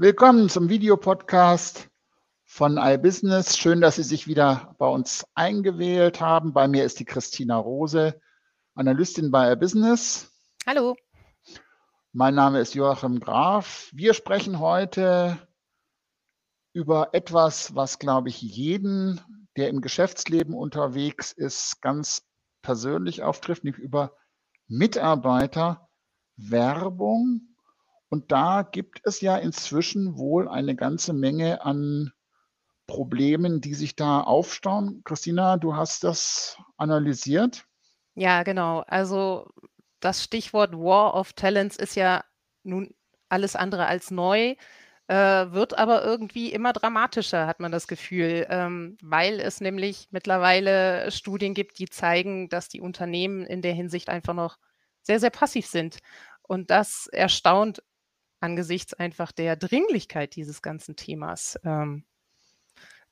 Willkommen zum Videopodcast von iBusiness. Schön, dass Sie sich wieder bei uns eingewählt haben. Bei mir ist die Christina Rose, Analystin bei iBusiness. Hallo. Mein Name ist Joachim Graf. Wir sprechen heute über etwas, was, glaube ich, jeden, der im Geschäftsleben unterwegs ist, ganz persönlich auftrifft, nämlich über Mitarbeiterwerbung. Und da gibt es ja inzwischen wohl eine ganze Menge an Problemen, die sich da aufstauen. Christina, du hast das analysiert. Ja, genau. Also das Stichwort War of Talents ist ja nun alles andere als neu, äh, wird aber irgendwie immer dramatischer, hat man das Gefühl, ähm, weil es nämlich mittlerweile Studien gibt, die zeigen, dass die Unternehmen in der Hinsicht einfach noch sehr, sehr passiv sind. Und das erstaunt angesichts einfach der Dringlichkeit dieses ganzen Themas. Ähm,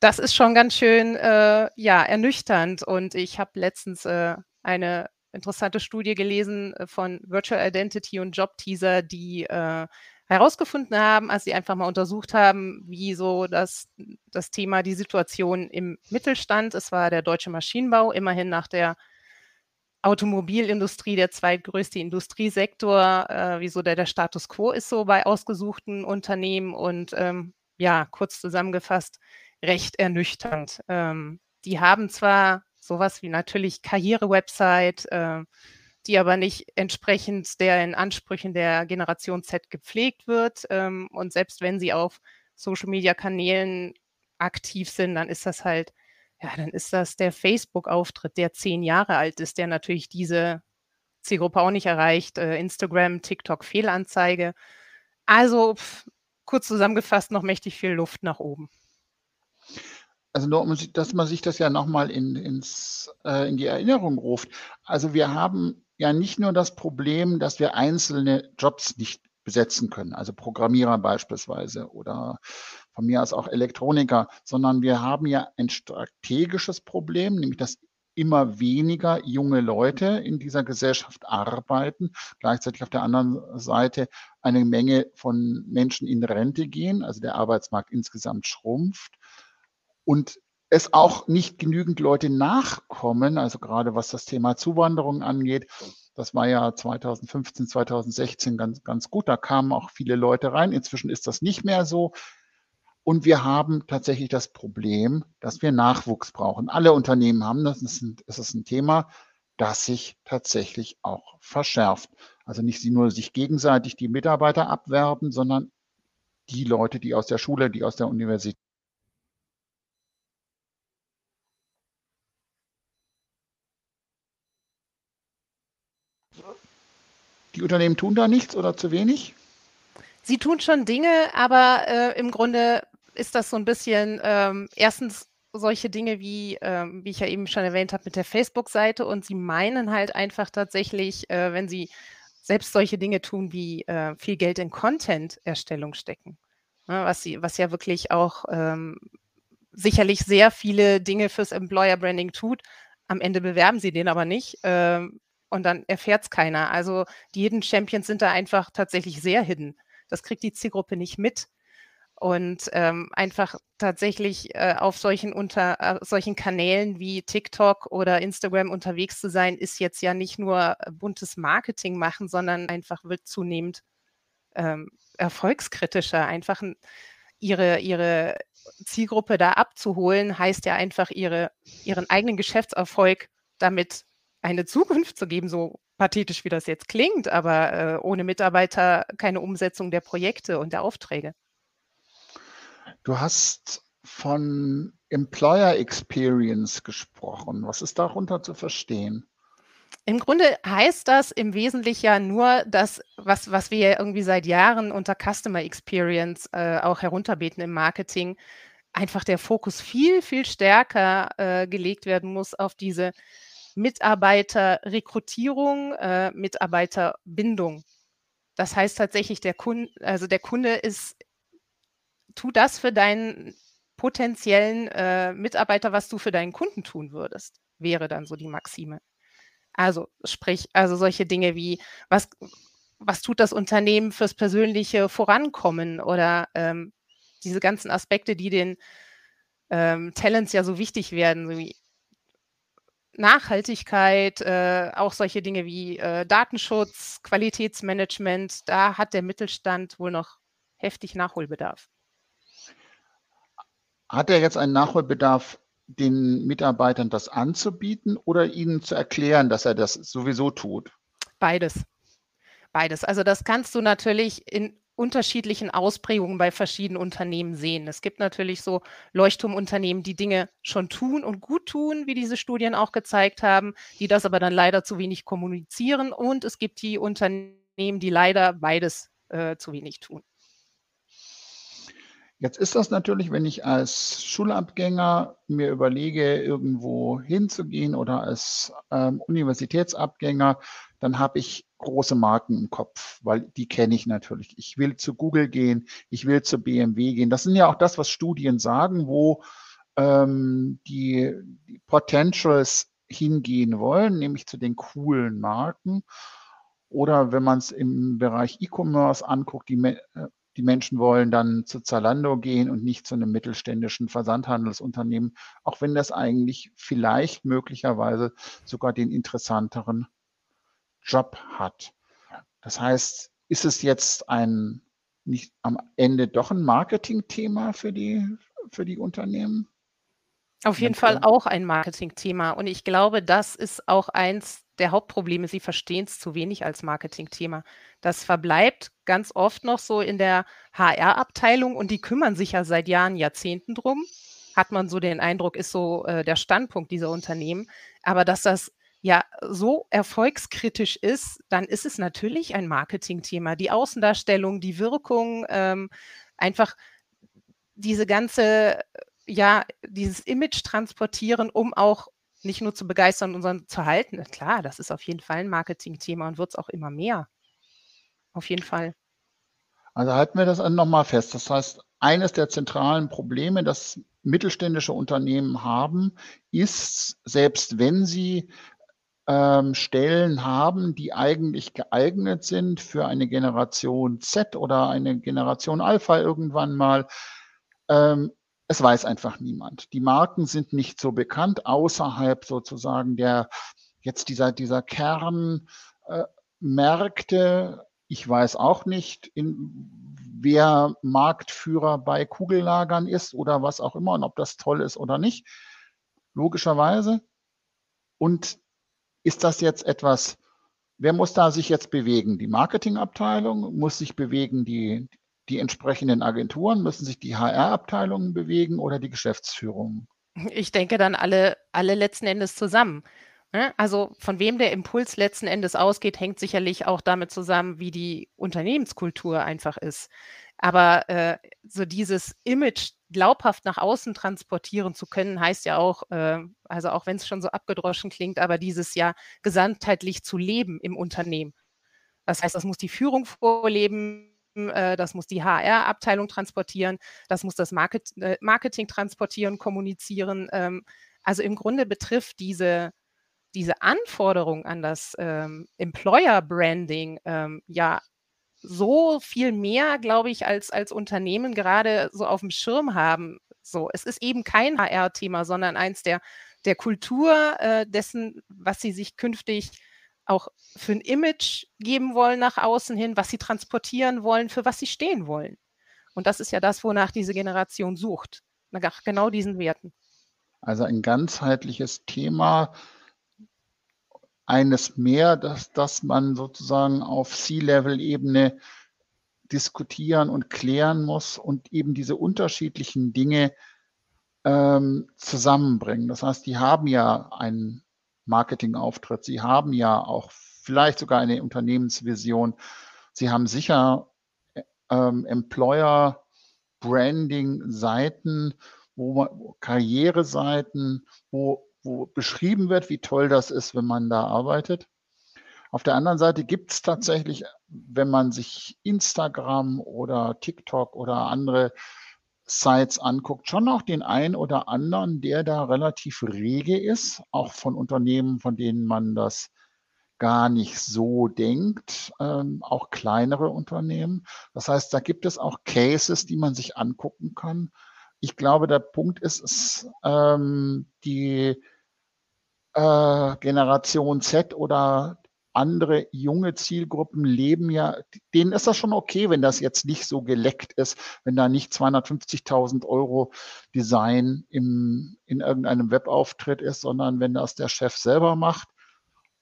das ist schon ganz schön, äh, ja, ernüchternd. Und ich habe letztens äh, eine interessante Studie gelesen äh, von Virtual Identity und Job Teaser, die äh, herausgefunden haben, als sie einfach mal untersucht haben, wie so das, das Thema, die Situation im Mittelstand, es war der deutsche Maschinenbau, immerhin nach der Automobilindustrie der zweitgrößte Industriesektor, äh, wieso der, der Status quo ist so bei ausgesuchten Unternehmen und ähm, ja, kurz zusammengefasst, recht ernüchternd. Ähm, die haben zwar sowas wie natürlich Karriere-Website, äh, die aber nicht entsprechend den Ansprüchen der Generation Z gepflegt wird. Ähm, und selbst wenn sie auf Social-Media-Kanälen aktiv sind, dann ist das halt, ja, dann ist das der Facebook-Auftritt, der zehn Jahre alt ist, der natürlich diese Zielgruppe auch nicht erreicht. Äh, Instagram, TikTok, Fehlanzeige. Also pff, kurz zusammengefasst noch mächtig viel Luft nach oben also nur, dass man sich das ja nochmal in, ins, äh, in die Erinnerung ruft. Also wir haben ja nicht nur das Problem, dass wir einzelne Jobs nicht besetzen können, also Programmierer beispielsweise oder von mir aus auch Elektroniker, sondern wir haben ja ein strategisches Problem, nämlich dass immer weniger junge Leute in dieser Gesellschaft arbeiten, gleichzeitig auf der anderen Seite eine Menge von Menschen in Rente gehen, also der Arbeitsmarkt insgesamt schrumpft und es auch nicht genügend Leute nachkommen, also gerade was das Thema Zuwanderung angeht. Das war ja 2015, 2016 ganz, ganz gut. Da kamen auch viele Leute rein. Inzwischen ist das nicht mehr so. Und wir haben tatsächlich das Problem, dass wir Nachwuchs brauchen. Alle Unternehmen haben das. Es ist ein Thema, das sich tatsächlich auch verschärft. Also nicht sie nur sich gegenseitig die Mitarbeiter abwerben, sondern die Leute, die aus der Schule, die aus der Universität Die Unternehmen tun da nichts oder zu wenig? Sie tun schon Dinge, aber äh, im Grunde ist das so ein bisschen ähm, erstens solche Dinge wie, ähm, wie ich ja eben schon erwähnt habe, mit der Facebook-Seite und sie meinen halt einfach tatsächlich, äh, wenn sie selbst solche Dinge tun wie äh, viel Geld in Content-Erstellung stecken, ne, was, sie, was ja wirklich auch ähm, sicherlich sehr viele Dinge fürs Employer-Branding tut. Am Ende bewerben sie den aber nicht. Ähm, und dann erfährt es keiner. Also die Hidden Champions sind da einfach tatsächlich sehr hidden. Das kriegt die Zielgruppe nicht mit. Und ähm, einfach tatsächlich äh, auf solchen, unter, äh, solchen Kanälen wie TikTok oder Instagram unterwegs zu sein, ist jetzt ja nicht nur buntes Marketing machen, sondern einfach wird zunehmend ähm, erfolgskritischer. Einfach ihre, ihre Zielgruppe da abzuholen, heißt ja einfach ihre, ihren eigenen Geschäftserfolg damit eine Zukunft zu geben, so pathetisch wie das jetzt klingt, aber äh, ohne Mitarbeiter keine Umsetzung der Projekte und der Aufträge. Du hast von Employer Experience gesprochen. Was ist darunter zu verstehen? Im Grunde heißt das im Wesentlichen ja nur das, was, was wir irgendwie seit Jahren unter Customer Experience äh, auch herunterbeten im Marketing, einfach der Fokus viel, viel stärker äh, gelegt werden muss auf diese Mitarbeiterrekrutierung, äh, Mitarbeiterbindung. Das heißt tatsächlich, der Kunde, also der Kunde ist, tu das für deinen potenziellen äh, Mitarbeiter, was du für deinen Kunden tun würdest, wäre dann so die Maxime. Also sprich, also solche Dinge wie, was, was tut das Unternehmen fürs persönliche Vorankommen oder ähm, diese ganzen Aspekte, die den ähm, Talents ja so wichtig werden, so wie Nachhaltigkeit, äh, auch solche Dinge wie äh, Datenschutz, Qualitätsmanagement, da hat der Mittelstand wohl noch heftig Nachholbedarf. Hat er jetzt einen Nachholbedarf, den Mitarbeitern das anzubieten oder ihnen zu erklären, dass er das sowieso tut? Beides. Beides. Also das kannst du natürlich in unterschiedlichen Ausprägungen bei verschiedenen Unternehmen sehen. Es gibt natürlich so Leuchtturmunternehmen, die Dinge schon tun und gut tun, wie diese Studien auch gezeigt haben, die das aber dann leider zu wenig kommunizieren. Und es gibt die Unternehmen, die leider beides äh, zu wenig tun. Jetzt ist das natürlich, wenn ich als Schulabgänger mir überlege, irgendwo hinzugehen oder als ähm, Universitätsabgänger, dann habe ich große Marken im Kopf, weil die kenne ich natürlich. Ich will zu Google gehen, ich will zu BMW gehen. Das sind ja auch das, was Studien sagen, wo ähm, die, die Potentials hingehen wollen, nämlich zu den coolen Marken. Oder wenn man es im Bereich E-Commerce anguckt, die, äh, die Menschen wollen dann zu Zalando gehen und nicht zu einem mittelständischen Versandhandelsunternehmen, auch wenn das eigentlich vielleicht möglicherweise sogar den interessanteren Job hat. Das heißt, ist es jetzt ein nicht am Ende doch ein Marketingthema für die, für die Unternehmen? Auf jeden Fall auch ein Marketingthema. Und ich glaube, das ist auch eins der Hauptprobleme. Sie verstehen es zu wenig als Marketingthema. Das verbleibt ganz oft noch so in der HR-Abteilung und die kümmern sich ja seit Jahren, Jahrzehnten drum. Hat man so den Eindruck, ist so äh, der Standpunkt dieser Unternehmen. Aber dass das ja so erfolgskritisch ist, dann ist es natürlich ein Marketingthema. Die Außendarstellung, die Wirkung, ähm, einfach diese ganze, ja, dieses Image transportieren, um auch nicht nur zu begeistern, sondern zu halten. Klar, das ist auf jeden Fall ein Marketingthema und wird es auch immer mehr. Auf jeden Fall. Also halten wir das nochmal fest. Das heißt, eines der zentralen Probleme, das mittelständische Unternehmen haben, ist, selbst wenn sie ähm, Stellen haben, die eigentlich geeignet sind für eine Generation Z oder eine Generation Alpha irgendwann mal. Ähm, es weiß einfach niemand. Die Marken sind nicht so bekannt außerhalb sozusagen der jetzt dieser, dieser Kernmärkte. Äh, ich weiß auch nicht, in, wer Marktführer bei Kugellagern ist oder was auch immer und ob das toll ist oder nicht. Logischerweise. Und ist das jetzt etwas, wer muss da sich jetzt bewegen? Die Marketingabteilung muss sich bewegen, die, die entsprechenden Agenturen, müssen sich die HR-Abteilungen bewegen oder die Geschäftsführung? Ich denke dann alle, alle letzten Endes zusammen. Ne? Also von wem der Impuls letzten Endes ausgeht, hängt sicherlich auch damit zusammen, wie die Unternehmenskultur einfach ist. Aber äh, so dieses Image glaubhaft nach außen transportieren zu können, heißt ja auch, äh, also auch wenn es schon so abgedroschen klingt, aber dieses ja gesamtheitlich zu leben im Unternehmen. Das heißt, das muss die Führung vorleben, das muss die HR-Abteilung transportieren, das muss das Market, äh, Marketing transportieren, kommunizieren. Ähm, also im Grunde betrifft diese, diese Anforderung an das ähm, Employer-Branding ähm, ja so viel mehr, glaube ich, als, als Unternehmen gerade so auf dem Schirm haben. So, es ist eben kein HR-Thema, sondern eins der, der Kultur äh, dessen, was sie sich künftig auch für ein Image geben wollen nach außen hin, was sie transportieren wollen, für was sie stehen wollen. Und das ist ja das, wonach diese Generation sucht, nach genau diesen Werten. Also ein ganzheitliches Thema, eines mehr, dass, dass man sozusagen auf C-Level-Ebene diskutieren und klären muss und eben diese unterschiedlichen Dinge ähm, zusammenbringen. Das heißt, die haben ja einen Marketingauftritt, sie haben ja auch vielleicht sogar eine Unternehmensvision, sie haben sicher ähm, Employer Branding Seiten, wo Karriereseiten, wo wo beschrieben wird, wie toll das ist, wenn man da arbeitet. Auf der anderen Seite gibt es tatsächlich, wenn man sich Instagram oder TikTok oder andere Sites anguckt, schon auch den einen oder anderen, der da relativ rege ist, auch von Unternehmen, von denen man das gar nicht so denkt, ähm, auch kleinere Unternehmen. Das heißt, da gibt es auch Cases, die man sich angucken kann. Ich glaube, der Punkt ist, ist ähm, die äh, Generation Z oder andere junge Zielgruppen leben ja, denen ist das schon okay, wenn das jetzt nicht so geleckt ist, wenn da nicht 250.000 Euro Design im, in irgendeinem Webauftritt ist, sondern wenn das der Chef selber macht.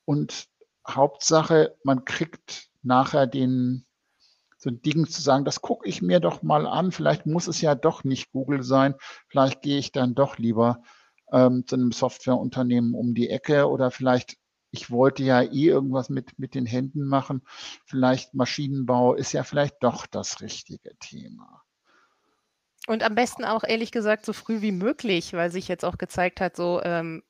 Und Hauptsache, man kriegt nachher den, so ein Ding zu sagen, das gucke ich mir doch mal an. Vielleicht muss es ja doch nicht Google sein. Vielleicht gehe ich dann doch lieber ähm, zu einem Softwareunternehmen um die Ecke oder vielleicht ich wollte ja eh irgendwas mit, mit den Händen machen. Vielleicht Maschinenbau ist ja vielleicht doch das richtige Thema. Und am besten auch ehrlich gesagt so früh wie möglich, weil sich jetzt auch gezeigt hat, so, ähm,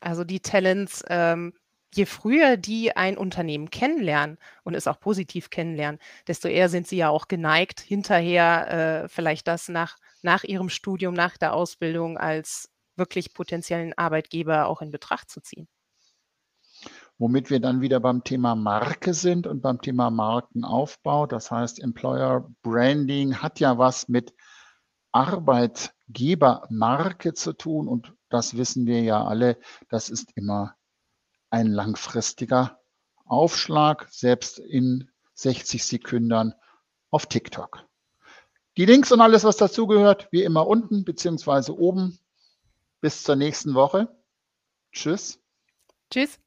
also die Talents, ähm, je früher die ein Unternehmen kennenlernen und es auch positiv kennenlernen, desto eher sind sie ja auch geneigt, hinterher äh, vielleicht das nach, nach ihrem Studium, nach der Ausbildung als wirklich potenziellen Arbeitgeber auch in Betracht zu ziehen womit wir dann wieder beim Thema Marke sind und beim Thema Markenaufbau. Das heißt, Employer Branding hat ja was mit Arbeitgebermarke zu tun und das wissen wir ja alle, das ist immer ein langfristiger Aufschlag, selbst in 60 Sekunden auf TikTok. Die Links und alles, was dazugehört, wie immer unten beziehungsweise oben. Bis zur nächsten Woche. Tschüss. Tschüss.